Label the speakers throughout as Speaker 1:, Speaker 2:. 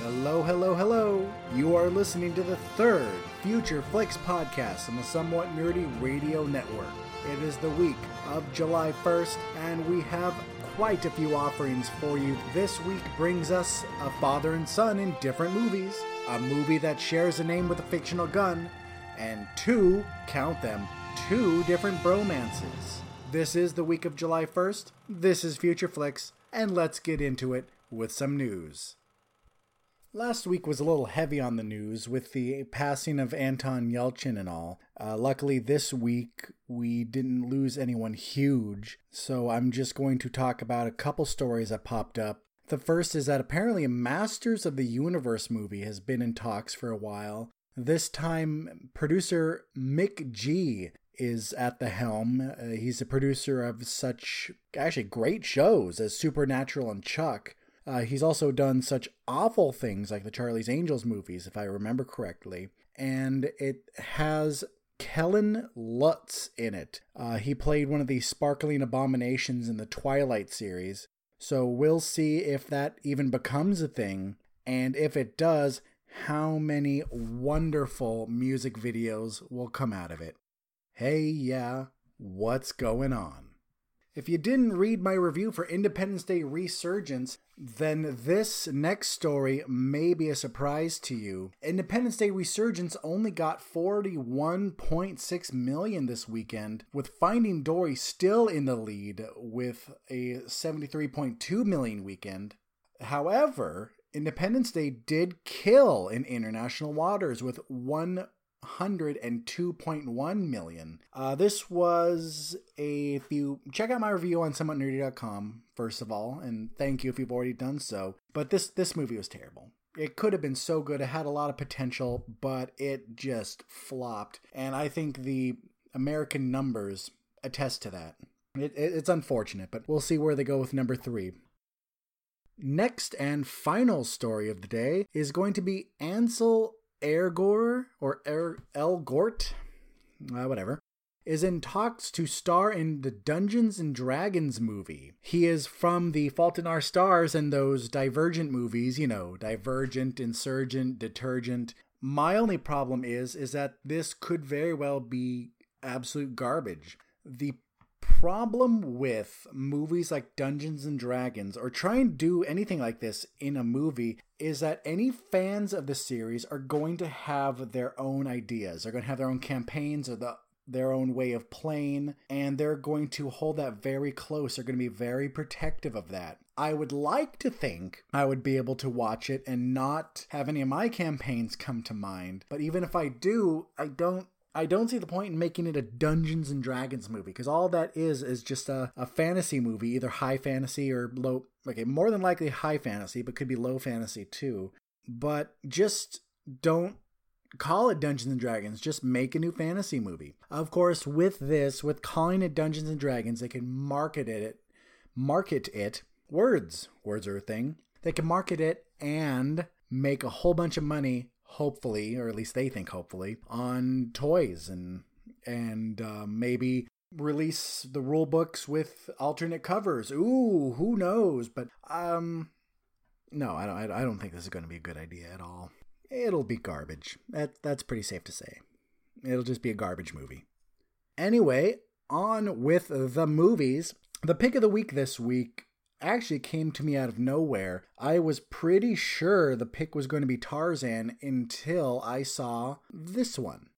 Speaker 1: Hello, hello, hello. You are listening to the third Future Flicks podcast on the Somewhat Nerdy Radio Network. It is the week of July 1st, and we have quite a few offerings for you. This week brings us a father and son in different movies, a movie that shares a name with a fictional gun, and two, count them, two different bromances. This is the week of July 1st. This is Future Flicks, and let's get into it with some news. Last week was a little heavy on the news with the passing of Anton Yelchin and all. Uh, luckily, this week we didn't lose anyone huge, so I'm just going to talk about a couple stories that popped up. The first is that apparently a Masters of the Universe movie has been in talks for a while. This time, producer McG is at the helm. Uh, he's a producer of such actually great shows as Supernatural and Chuck. Uh, he's also done such awful things like the Charlie's Angels movies, if I remember correctly. And it has Kellen Lutz in it. Uh, he played one of the sparkling abominations in the Twilight series. So we'll see if that even becomes a thing. And if it does, how many wonderful music videos will come out of it. Hey, yeah, what's going on? If you didn't read my review for Independence Day Resurgence, then this next story may be a surprise to you. Independence Day Resurgence only got 41.6 million this weekend, with Finding Dory still in the lead with a 73.2 million weekend. However, Independence Day did kill in international waters with 1 102.1 million. Uh, this was a, if you check out my review on somewhatnerdy.com, first of all, and thank you if you've already done so. But this this movie was terrible. It could have been so good. It had a lot of potential, but it just flopped. And I think the American numbers attest to that. It, it, it's unfortunate, but we'll see where they go with number three. Next and final story of the day is going to be Ansel Ergor or er, Elgort, uh, whatever, is in talks to star in the Dungeons and Dragons movie. He is from the Fault in Our Stars and those Divergent movies, you know, Divergent, Insurgent, Detergent. My only problem is is that this could very well be absolute garbage. The problem with movies like Dungeons and Dragons or trying to do anything like this in a movie is that any fans of the series are going to have their own ideas. They're going to have their own campaigns or the their own way of playing, and they're going to hold that very close. They're going to be very protective of that. I would like to think I would be able to watch it and not have any of my campaigns come to mind. But even if I do, I don't I don't see the point in making it a Dungeons and Dragons movie because all that is is just a, a fantasy movie, either high fantasy or low. Okay, more than likely high fantasy, but could be low fantasy too. But just don't call it Dungeons and Dragons. Just make a new fantasy movie. Of course, with this, with calling it Dungeons and Dragons, they can market it, market it. Words, words are a thing. They can market it and make a whole bunch of money hopefully, or at least they think hopefully, on toys and and uh, maybe release the rule books with alternate covers. Ooh, who knows? But um, no, I don't. I don't think this is going to be a good idea at all. It'll be garbage. That that's pretty safe to say. It'll just be a garbage movie. Anyway, on with the movies. The pick of the week this week actually came to me out of nowhere. I was pretty sure the pick was going to be Tarzan until I saw this one.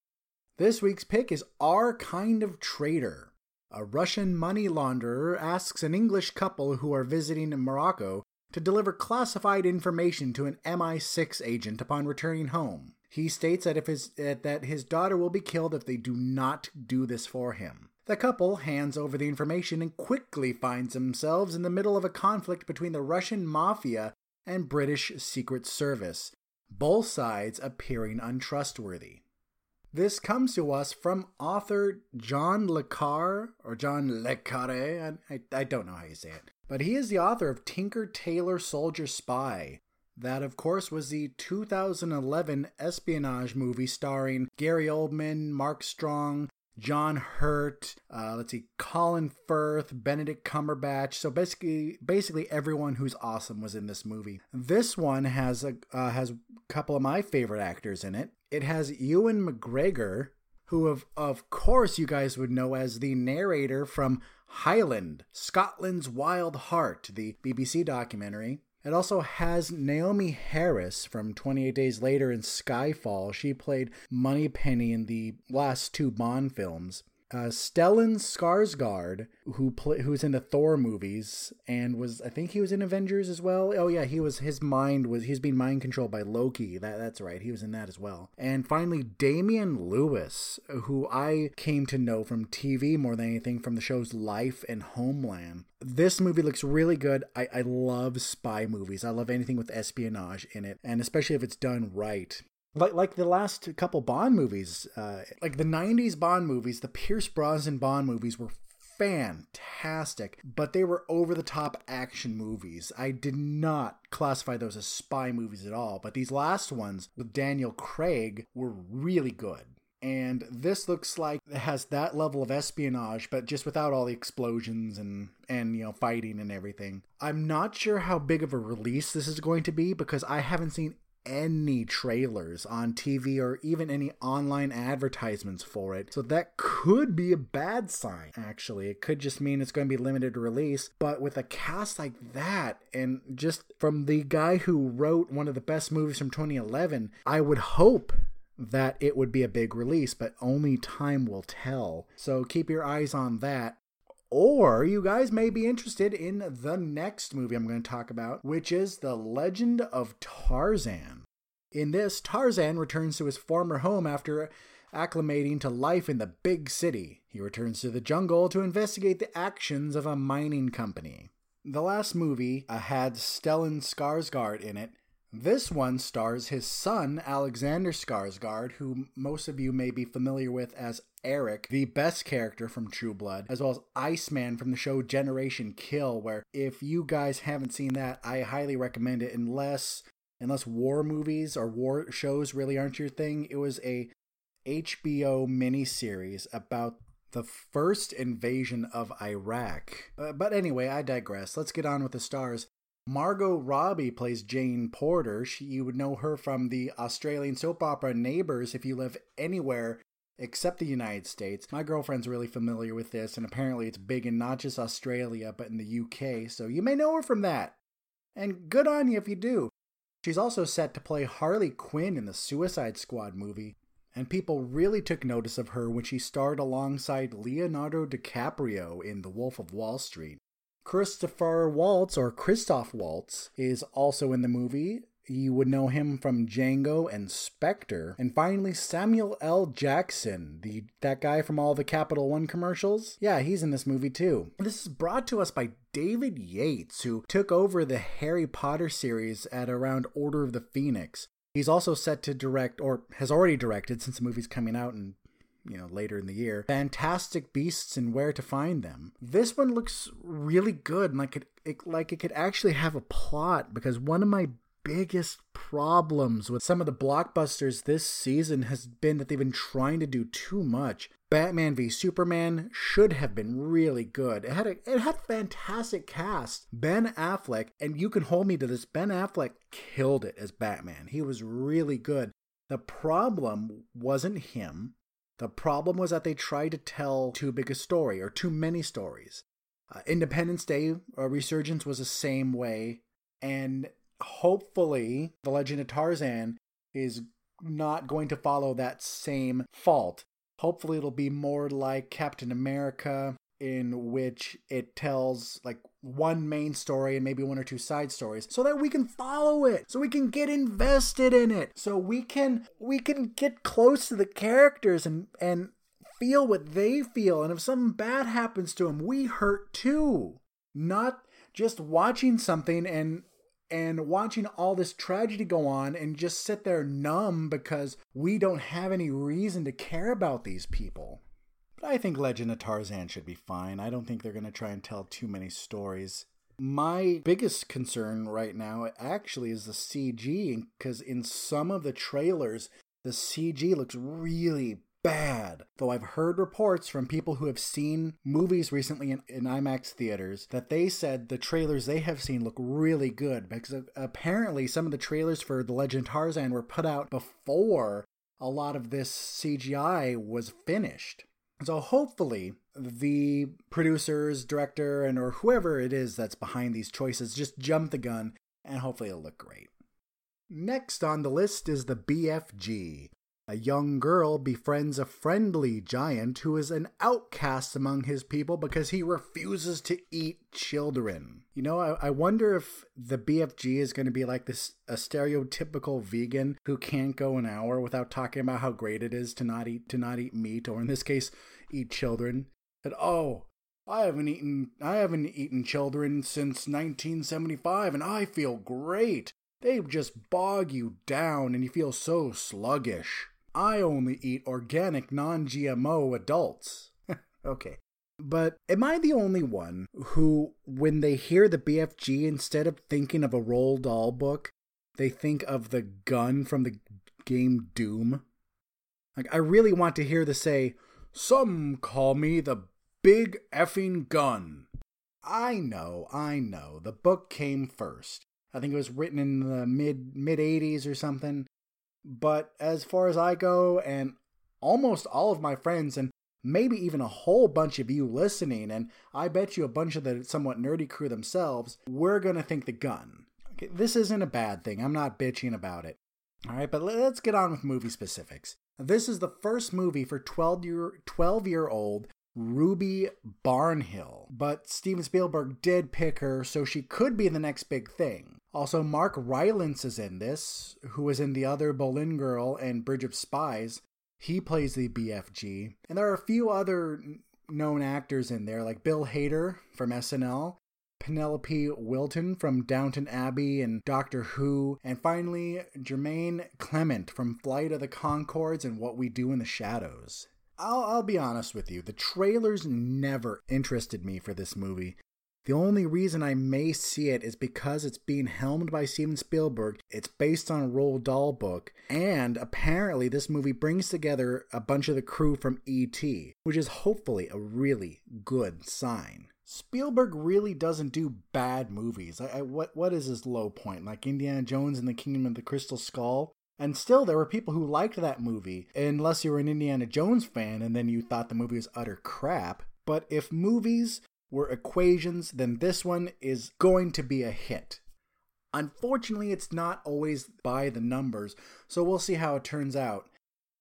Speaker 1: This week's pick is Our Kind of Traitor. A Russian money launderer asks an English couple who are visiting Morocco to deliver classified information to an MI6 agent upon returning home. He states that if his that his daughter will be killed if they do not do this for him. The couple hands over the information and quickly finds themselves in the middle of a conflict between the Russian mafia and British Secret Service, both sides appearing untrustworthy. This comes to us from author John Le Carre, or John Le Carre, I, I don't know how you say it, but he is the author of Tinker Tailor Soldier Spy. That, of course, was the 2011 espionage movie starring Gary Oldman, Mark Strong, John Hurt, uh, let's see, Colin Firth, Benedict Cumberbatch. So basically, basically everyone who's awesome was in this movie. This one has a uh, has a couple of my favorite actors in it. It has Ewan McGregor, who of of course you guys would know as the narrator from Highland, Scotland's Wild Heart, the BBC documentary. It also has Naomie Harris from 28 Days Later in Skyfall. She played Moneypenny in the last two Bond films uh, Stellan Skarsgård, who play, who's in the Thor movies and was I think he was in Avengers as well. Oh yeah, he was. His mind was he's being mind controlled by Loki. That that's right. He was in that as well. And finally, Damian Lewis, who I came to know from TV more than anything from the shows Life and Homeland. This movie looks really good. I, I love spy movies. I love anything with espionage in it, and especially if it's done right like like the last couple Bond movies, uh, like the '90s Bond movies, the Pierce Brosnan Bond movies were fantastic, but they were over the top action movies. I did not classify those as spy movies at all, but these last ones with Daniel Craig were really good. And this looks like it has that level of espionage, but just without all the explosions and and you know fighting and everything. I'm not sure how big of a release this is going to be because I haven't seen any trailers on TV or even any online advertisements for it. So that could be a bad sign, actually. It could just mean it's going to be limited release. But with a cast like that, and just from the guy who wrote one of the best movies from 2011, I would hope that it would be a big release, but only time will tell. So keep your eyes on that. Or you guys may be interested in the next movie I'm going to talk about, which is The Legend of Tarzan. In this, Tarzan returns to his former home after acclimating to life in the big city. He returns to the jungle to investigate the actions of a mining company. The last movie uh, had Stellan Skarsgård in it, this one stars his son, Alexander Skarsgård, who most of you may be familiar with as Eric, the best character from True Blood, as well as Iceman from the show Generation Kill, where if you guys haven't seen that, I highly recommend it unless unless war movies or war shows really aren't your thing. It was a HBO miniseries about the first invasion of Iraq. Uh, but anyway, I digress. Let's get on with the stars. Margot Robbie plays Jane Porter. She, you would know her from the Australian soap opera Neighbours if you live anywhere except the United States. My girlfriend's really familiar with this, and apparently it's big in not just Australia, but in the UK, so you may know her from that. And good on you if you do. She's also set to play Harley Quinn in the Suicide Squad movie, and people really took notice of her when she starred alongside Leonardo DiCaprio in The Wolf of Wall Street. Christopher Waltz, or Christoph Waltz, is also in the movie. You would know him from Django and Spectre. And finally, Samuel L. Jackson, the that guy from all the Capital One commercials. Yeah, he's in this movie too. This is brought to us by David Yates, who took over the Harry Potter series at around Order of the Phoenix. He's also set to direct, or has already directed since the movie's coming out in you know later in the year fantastic beasts and where to find them this one looks really good like it, it like it could actually have a plot because one of my biggest problems with some of the blockbusters this season has been that they've been trying to do too much. Batman v Superman should have been really good. It had a it had a fantastic cast. Ben Affleck, and you can hold me to this, Ben Affleck killed it as Batman. He was really good. The problem wasn't him. The problem was that they tried to tell too big a story or too many stories. Uh, Independence Day Resurgence was the same way, and hopefully, The Legend of Tarzan is not going to follow that same fault. Hopefully, it'll be more like Captain America, in which it tells like one main story and maybe one or two side stories so that we can follow it so we can get invested in it so we can we can get close to the characters and and feel what they feel. And if something bad happens to them we hurt too. Not just watching something and and watching all this tragedy go on and just sit there numb because we don't have any reason to care about these people but I think Legend of Tarzan should be fine. I don't think they're going to try and tell too many stories. My biggest concern right now actually is the CG, because in some of the trailers, the CG looks really bad. Though I've heard reports from people who have seen movies recently in, in, IMAX theaters that they said the trailers they have seen look really good because apparently some of the trailers for The Legend of Tarzan were put out before a lot of this CGI was finished. So hopefully the producers, director, and or whoever it is that's behind these choices just jump the gun and hopefully it'll look great. Next on the list is the BFG. A young girl befriends a friendly giant who is an outcast among his people because he refuses to eat children. You know, I, I wonder if the BFG is going to be like this a stereotypical vegan who can't go an hour without talking about how great it is to not eat to not eat meat, or in this case, eat children. That oh, I haven't eaten I haven't eaten children since 1975 and I feel great. They just bog you down and you feel so sluggish. I only eat organic non GMO adults. okay. But am I the only one who, when they hear the BFG, instead of thinking of a Roald Dahl book, they think of the gun from the game Doom? Like, I really want to hear the say, Some call me the big effing gun. I know, I know. The book came first. I think it was written in the mid mid 80s or something. But as far as I go, and almost all of my friends, and maybe even a whole bunch of you listening, and I bet you a bunch of the somewhat nerdy crew themselves, we're going to think the gun. Okay, this isn't a bad thing. I'm not bitching about it. All right, but let's get on with movie specifics. This is the first movie for 12 year 12 year old Ruby Barnhill, but Steven Spielberg did pick her, so she could be the next big thing. Also, Mark Rylance is in this, who was in the other Boleyn Girl and Bridge of Spies. He plays the BFG. And there are a few other known actors in there, like Bill Hader from SNL, Penelope Wilton from Downton Abbey and Doctor Who, and finally Jermaine Clement from Flight of the Conchords and What We Do in the Shadows. I'll, I'll be honest with you, the trailers never interested me for this movie. The only reason I may see it is because it's being helmed by Steven Spielberg. It's based on a Roald Dahl book, and apparently this movie brings together a bunch of the crew from E.T., which is hopefully a really good sign. Spielberg really doesn't do bad movies. I, I, what what is his low point? Like Indiana Jones and the Kingdom of the Crystal Skull? And still, there were people who liked that movie, unless you were an Indiana Jones fan and then you thought the movie was utter crap. But if movies were equations, then this one is going to be a hit. Unfortunately, it's not always by the numbers, so we'll see how it turns out.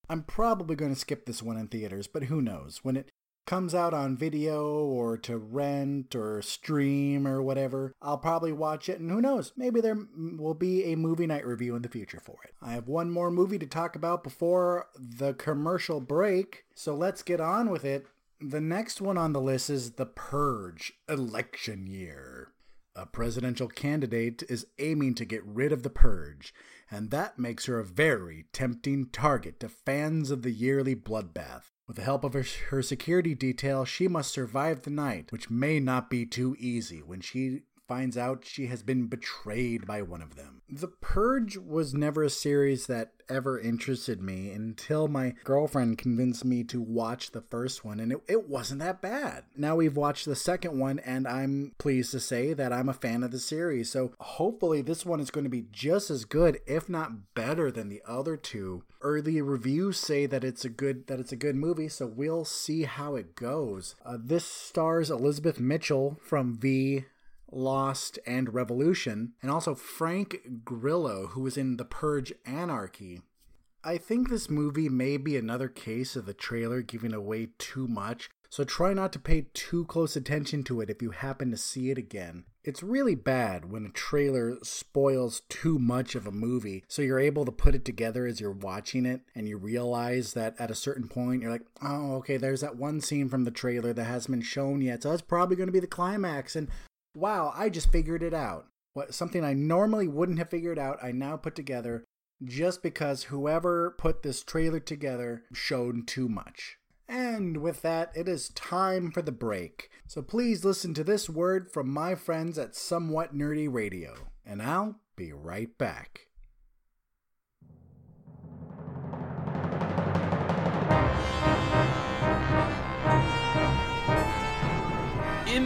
Speaker 1: I'm probably going to skip this one in theaters, but who knows? When it comes out on video or to rent or stream or whatever, I'll probably watch it, and who knows? Maybe there will be a movie night review in the future for it. I have one more movie to talk about before the commercial break, so let's get on with it. The next one on the list is The Purge Election Year. A presidential candidate is aiming to get rid of the purge, and that makes her a very tempting target to fans of the yearly bloodbath. With the help of her, her, security detail, she must survive the night, which may not be too easy when she finds out she has been betrayed by one of them. The Purge was never a series that ever interested me until my girlfriend convinced me to watch the first one, and it, it wasn't that bad. Now we've watched the second one, and I'm pleased to say that I'm a fan of the series. So hopefully, this one is going to be just as good, if not better, than the other two. Early reviews say that it's a good that it's a good movie, so we'll see how it goes. Uh, this stars Elizabeth Mitchell from V, Lost, and Revolution, and also Frank Grillo, who was in The Purge Anarchy. I think this movie may be another case of the trailer giving away too much, so try not to pay too close attention to it if you happen to see it again. It's really bad when a trailer spoils too much of a movie, so you're able to put it together as you're watching it, and you realize that at a certain point you're like, oh, okay, there's that one scene from the trailer that hasn't been shown yet, so that's probably going to be the climax, and wow, I just figured it out. What something I normally wouldn't have figured out, I now put together just because whoever put this trailer together showed too much. And with that, it is time for the break. So please listen to this word from my friends at Somewhat Nerdy Radio, and I'll be right back.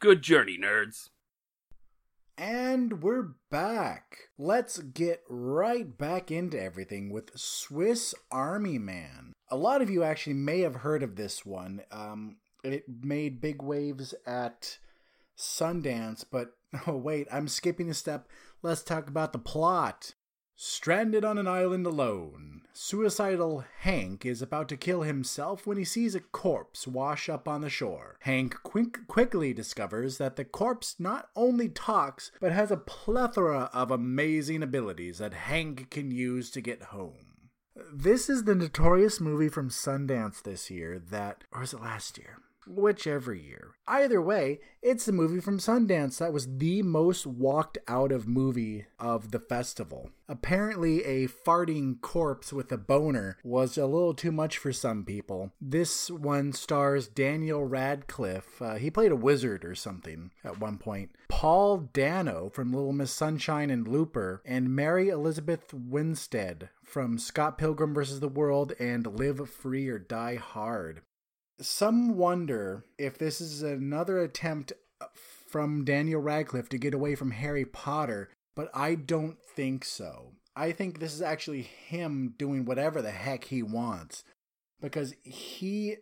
Speaker 2: Good journey, nerds.
Speaker 1: And we're back. Let's get right back into everything with Swiss Army Man. A lot of you actually may have heard of this one. Um, it made big waves at Sundance, but oh, wait, I'm skipping a step. Let's talk about the plot. Stranded on an island alone, suicidal Hank is about to kill himself when he sees a corpse wash up on the shore. Hank quick- quickly discovers that the corpse not only talks, but has a plethora of amazing abilities that Hank can use to get home. This is the notorious movie from Sundance this year that, or was it last year? Whichever year. Either way, it's the movie from Sundance that was the most walked out of movie of the festival. Apparently, a farting corpse with a boner was a little too much for some people. This one stars Daniel Radcliffe. Uh, he played a wizard or something at one point. Paul Dano from Little Miss Sunshine and Looper, and Mary Elizabeth Winstead from Scott Pilgrim vs. the World and Live Free or Die Hard. Some wonder if this is another attempt from Daniel Radcliffe to get away from Harry Potter, but I don't think so. I think this is actually him doing whatever the heck he wants because he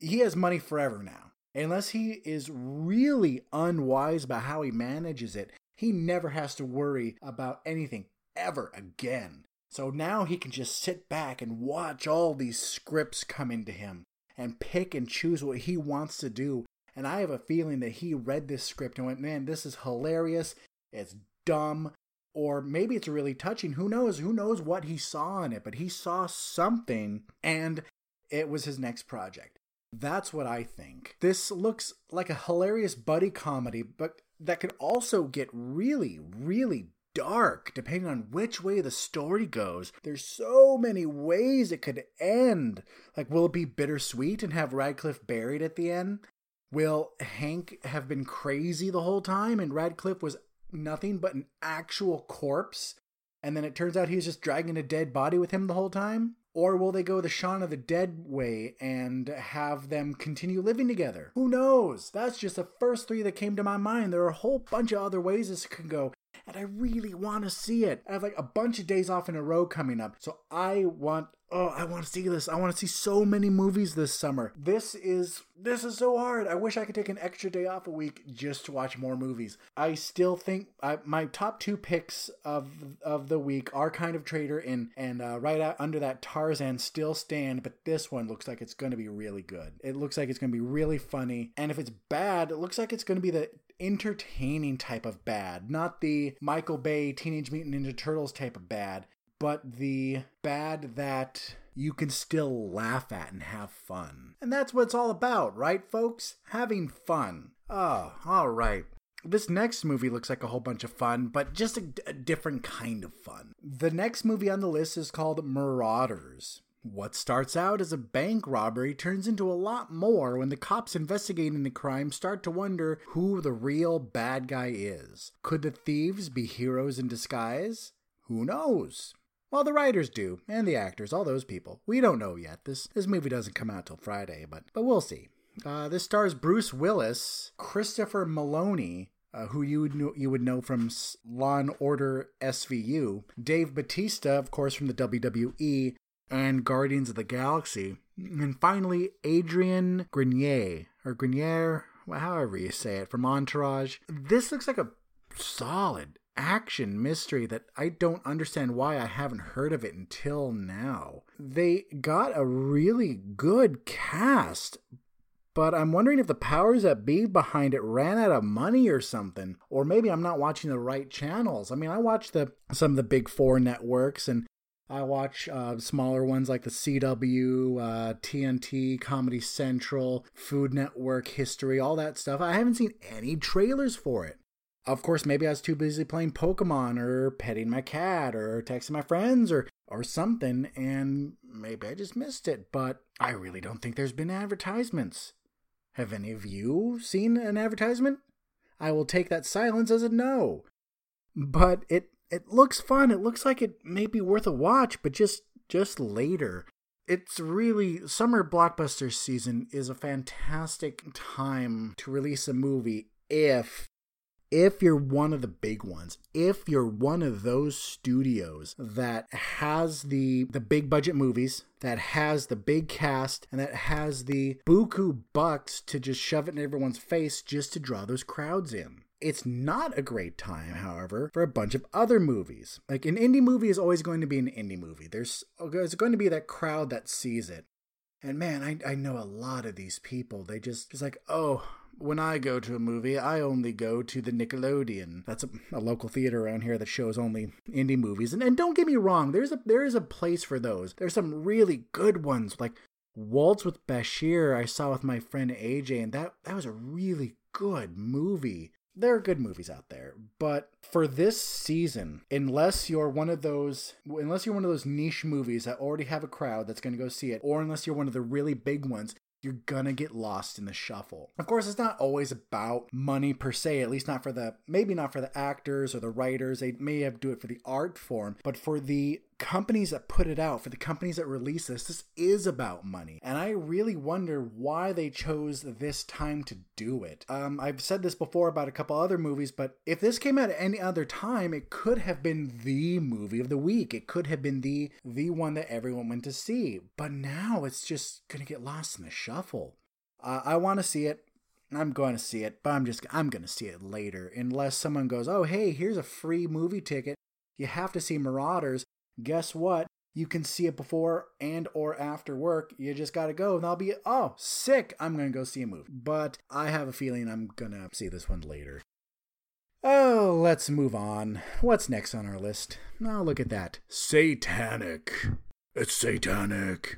Speaker 1: he has money forever now. Unless he is really unwise about how he manages it, he never has to worry about anything ever again. So now he can just sit back and watch all these scripts come into him and pick and choose what he wants to do. And I have a feeling that he read this script and went, man, this is hilarious. It's dumb. Or maybe it's really touching. Who knows? Who knows what he saw in it? But he saw something and it was his next project. That's what I think. This looks like a hilarious buddy comedy, but that could also get really, really dark depending on which way the story goes. There's so many ways it could end. Like, will it be bittersweet and have Radcliffe buried at the end? Will Hank have been crazy the whole time and Radcliffe was nothing but an actual corpse? And then it turns out he was just dragging a dead body with him the whole time? Or will they go the Shaun of the Dead way and have them continue living together? Who knows? That's just the first three that came to my mind. There are a whole bunch of other ways this can go and I really want to see it. I have like a bunch of days off in a row coming up, so I want oh, I want to see this. I want to see so many movies this summer. This is this is so hard. I wish I could take an extra day off a week just to watch more movies. I still think I, my top two picks of of the week are kind of Traitor and and uh, right out under that Tarzan still stand, but this one looks like it's going to be really good. It looks like it's going to be really funny, and if it's bad, it looks like it's going to be the entertaining type of bad, not the Michael Bay Teenage Mutant Ninja Turtles type of bad, but the bad that you can still laugh at and have fun. And that's what it's all about, right, folks? Having fun. Oh, all right. This next movie looks like a whole bunch of fun, but just a, a different kind of fun. The next movie on the list is called Marauders. What starts out as a bank robbery turns into a lot more when the cops investigating the crime start to wonder who the real bad guy is. Could the thieves be heroes in disguise? Who knows? Well, the writers do, and the actors, all those people. We don't know yet. This this movie doesn't come out till Friday, but but we'll see. Uh, this stars Bruce Willis, Christopher Meloni, uh, who you would know, you would know from Law and Order SVU, Dave Batista, of course, from the WWE, and Guardians of the Galaxy. And finally, Adrian Grenier, or Grenier, however you say it, from Entourage. This looks like a solid action mystery that I don't understand why I haven't heard of it until now. They got a really good cast, but I'm wondering if the powers that be behind it ran out of money or something, or maybe I'm not watching the right channels. I mean, I watch the some of the big four networks, and I watch uh, smaller ones like the CW, uh, TNT, Comedy Central, Food Network, History, all that stuff. I haven't seen any trailers for it. Of course, maybe I was too busy playing Pokemon or petting my cat or texting my friends or or something, and maybe I just missed it. But I really don't think there's been advertisements. Have any of you seen an advertisement? I will take that silence as a no. But it it looks fun. It looks like it may be worth a watch, but just just later. It's really summer blockbuster season is a fantastic time to release a movie if if you're one of the big ones, if you're one of those studios that has the the big budget movies, that has the big cast, and that has the buku bucks to just shove it in everyone's face just to draw those crowds in. It's not a great time, however, for a bunch of other movies. Like an indie movie is always going to be an indie movie. There's, there's going to be that crowd that sees it. And man, I, I know a lot of these people. They just, just like, oh, when I go to a movie, I only go to the Nickelodeon. That's a, a, local theater around here that shows only indie movies. And, and don't get me wrong, there's a there is a place for those. There's some really good ones, like Waltz with Bashir. I saw with my friend AJ, and that that was a really good movie. There are good movies out there, but for this season, unless you're one of those, unless you're one of those niche movies that already have a crowd that's going to go see it, or unless you're one of the really big ones, you're gonna get lost in the shuffle. Of course, it's not always about money per se, at least not for the, maybe not for the actors or the writers. They may have do it for the art form, but for the companies that put it out, for the companies that release this, this is about money. And I really wonder why they chose this time to do it. Um, I've said this before about a couple other movies, but if this came out at any other time, it could have been the movie of the week. It could have been the the one that everyone went to see. But now it's just gonna get lost in the shuffle. Uh, I want to see it. I'm going to see it, but I'm just I'm going to see it later unless someone goes, "Oh, hey, here's a free movie ticket. You have to see Marauders." Guess what? You can see it before and or after work. You just got to go and I'll be, oh, sick. I'm going to go see a movie. But I have a feeling I'm going to see this one later. Oh, let's move on. What's next on our list? Oh, look at that. Satanic. It's satanic.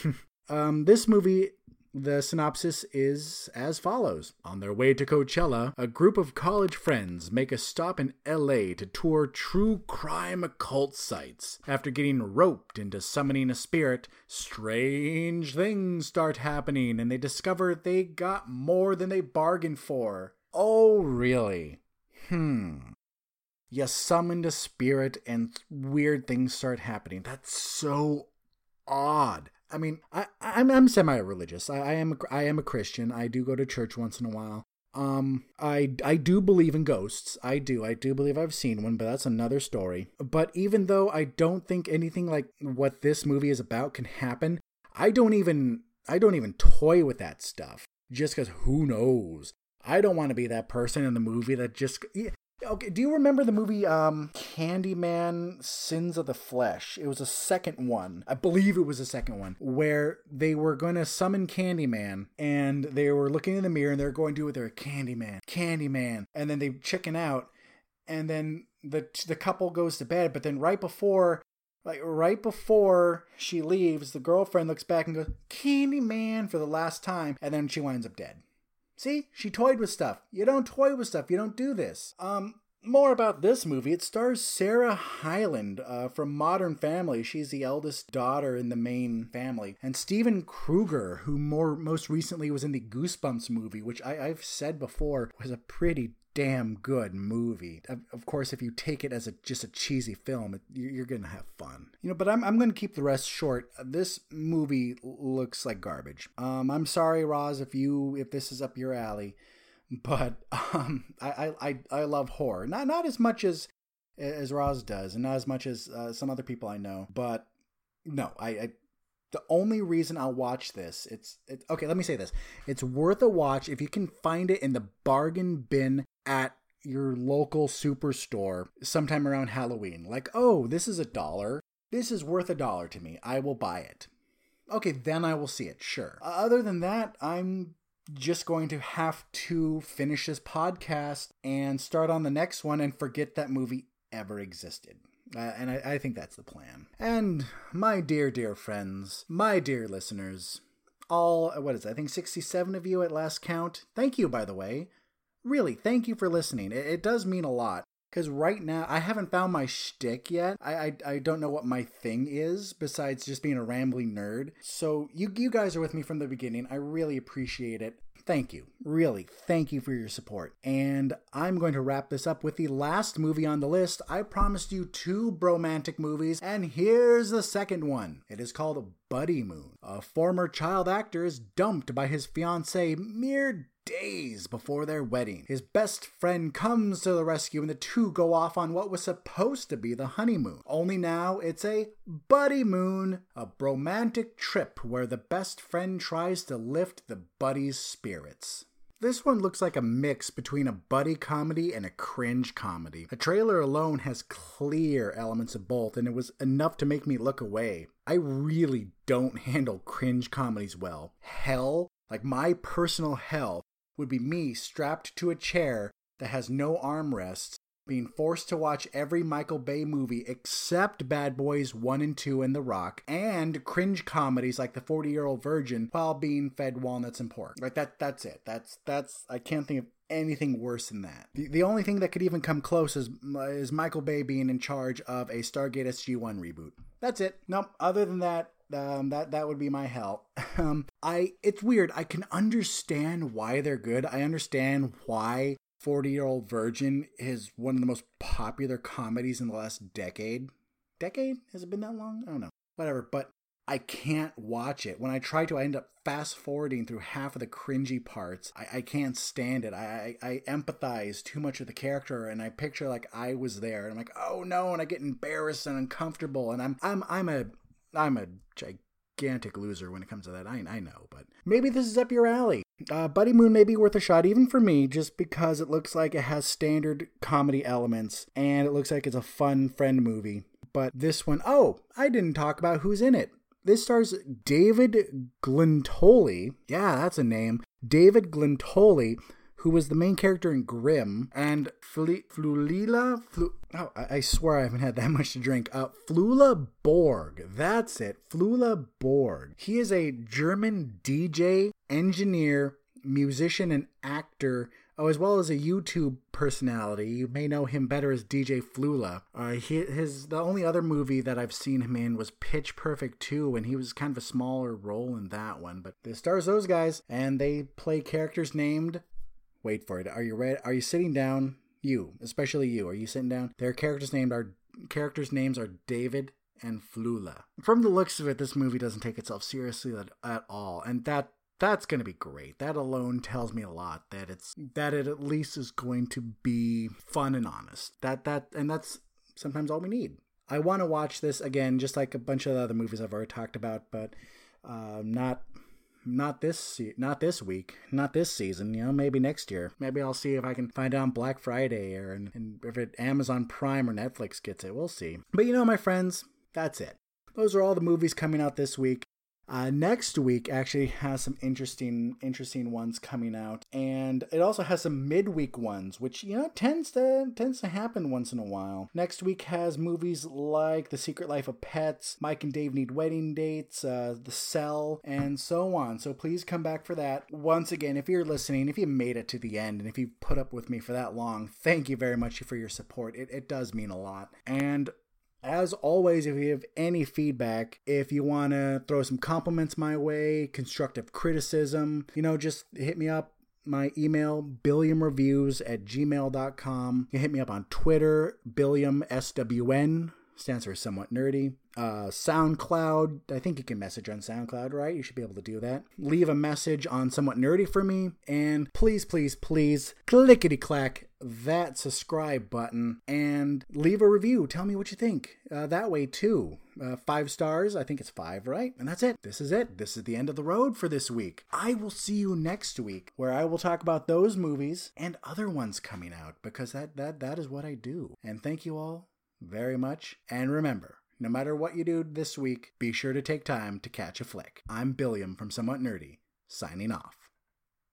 Speaker 1: um, this movie the synopsis is as follows On their way to Coachella, a group of college friends make a stop in LA to tour true crime occult sites. After getting roped into summoning a spirit, strange things start happening and they discover they got more than they bargained for. Oh, really? Hmm. You summoned a spirit and weird things start happening. That's so odd. I mean, I, I'm I'm semi-religious. I, I am a, I am a Christian. I do go to church once in a while. Um, I I do believe in ghosts. I do. I do believe I've seen one, but that's another story. But even though I don't think anything like what this movie is about can happen, I don't even I don't even toy with that stuff. Just because who knows? I don't want to be that person in the movie that just Okay, do you remember the movie um Candyman Sins of the Flesh? It was a second one. I believe it was a second one where they were going to summon Candyman and they were looking in the mirror and they're going to do it their Candyman, Candyman, and then they chicken out and then the the couple goes to bed, but then right before like right before she leaves, the girlfriend looks back and goes, Candyman for the last time, and then she winds up dead. See, she toyed with stuff. You don't toy with stuff. You don't do this. Um, more about this movie. It stars Sarah Hyland uh, from Modern Family. She's the eldest daughter in the main family, and Steven Krueger, who more most recently was in the Goosebumps movie, which I, I've said before was a pretty damn good movie. Of course, if you take it as a just a cheesy film, you're gonna have fun. You know, but I'm I'm gonna keep the rest short. This movie looks like garbage. Um, I'm sorry, Roz, if you if this is up your alley, but um, I I I love horror. Not not as much as as Roz does, and not as much as uh, some other people I know. But no, I, I the only reason I'll watch this, it's it, okay. Let me say this: it's worth a watch if you can find it in the bargain bin at your local superstore sometime around Halloween. Like, oh, this is a dollar. This is worth a dollar to me. I will buy it. Okay, then I will see it, sure. Other than that, I'm just going to have to finish this podcast and start on the next one and forget that movie ever existed. Uh, and I, I think that's the plan. And my dear, dear friends, my dear listeners, all, what is it, I think 67 of you at last count. Thank you, by the way. Really, thank you for listening. It, it does mean a lot. Because right now, I haven't found my shtick yet. I, I, I don't know what my thing is besides just being a rambling nerd. So you you guys are with me from the beginning. I really appreciate it. Thank you. Really, thank you for your support. And I'm going to wrap this up with the last movie on the list. I promised you two bromantic movies, and here's the second one. It is called Buddy Moon. A former child actor is dumped by his fiancee mere days before their wedding. His best friend comes to the rescue and the two go off on what was supposed to be the honeymoon. Only now it's a buddy moon, a romantic trip where the best friend tries to lift the buddy's spirits. This one looks like a mix between a buddy comedy and a cringe comedy. A trailer alone has clear elements of both, and it was enough to make me look away. I really don't handle cringe comedies well. Hell, like my personal hell, would be me strapped to a chair that has no armrests, being forced to watch every Michael Bay movie except Bad Boys 1 and 2 and The Rock, and cringe comedies like The 40 Year Old Virgin while being fed walnuts and pork. Like that that's it. That's that's I can't think of anything worse than that. The, the only thing that could even come close is is Michael Bay being in charge of a Stargate SG-1 reboot. That's it. Nope. Other than that, um, that that would be my hell. Um, I it's weird. I can understand why they're good. I understand why Forty Year Old Virgin is one of the most popular comedies in the last decade. Decade? Has it been that long? I don't know. Whatever. But I can't watch it. When I try to, I end up fast forwarding through half of the cringy parts. I, I can't stand it. I, I, I empathize too much with the character, and I picture like I was there, and I'm like, oh no, and I get embarrassed and uncomfortable, and I'm I'm I'm a I'm a gigantic loser when it comes to that. I, I know, but maybe this is up your alley. Uh, Buddy Moon may be worth a shot, even for me, just because it looks like it has standard comedy elements and it looks like it's a fun friend movie. But this one, oh, I didn't talk about who's in it. This stars David Glintoli. Yeah, that's a name. David Glintoli, who was the main character in Grimm, and Fl- Flulila. Flu- oh, I-, I swear I haven't had that much to drink. Uh, Flula Borg. That's it. Flula Borg. He is a German DJ, engineer, musician, and actor. Oh, as well as a YouTube personality. You may know him better as DJ Flula. Uh, he, his the only other movie that I've seen him in was Pitch Perfect 2, and he was kind of a smaller role in that one. But this stars those guys, and they play characters named Wait for it. Are you ready? Are you sitting down? You, especially you. Are you sitting down? Their characters named are characters' names are David and Flula. From the looks of it, this movie doesn't take itself seriously at, at all, and that that's going to be great. That alone tells me a lot that it's that it at least is going to be fun and honest. That that and that's sometimes all we need. I want to watch this again, just like a bunch of the other movies I've already talked about, but uh, not not this not this week, not this season. You know, maybe next year. Maybe I'll see if I can find it on Black Friday or and, and if it Amazon Prime or Netflix gets it. We'll see. But you know, my friends, that's it. Those are all the movies coming out this week. Uh, next week actually has some interesting interesting ones coming out, and it also has some midweek ones, which you know tends to tends to happen once in a while. Next week has movies like The Secret Life of Pets, Mike and Dave Need Wedding Dates, uh, The Cell, and so on. So please come back for that. Once again, if you're listening, if you made it to the end, and if you put up with me for that long, thank you very much for your support. It, it does mean a lot. And as always, if you have any feedback, if you want to throw some compliments my way, constructive criticism, you know, just hit me up. My email, billiamreviews at gmail.com. You hit me up on Twitter, billiamswn, stands for somewhat nerdy. Uh, SoundCloud, I think you can message on SoundCloud, right? You should be able to do that. Leave a message on somewhat nerdy for me, and please, please, please, clickety clack that subscribe button and leave a review. Tell me what you think. Uh, that way, too. Uh, five stars, I think it's five, right? And that's it. This is it. This is the end of the road for this week. I will see you next week, where I will talk about those movies and other ones coming out because that that that is what I do. And thank you all very much. And remember, no matter what you do this week, be sure to take time to catch a flick. I'm Billiam from Somewhat Nerdy, signing off.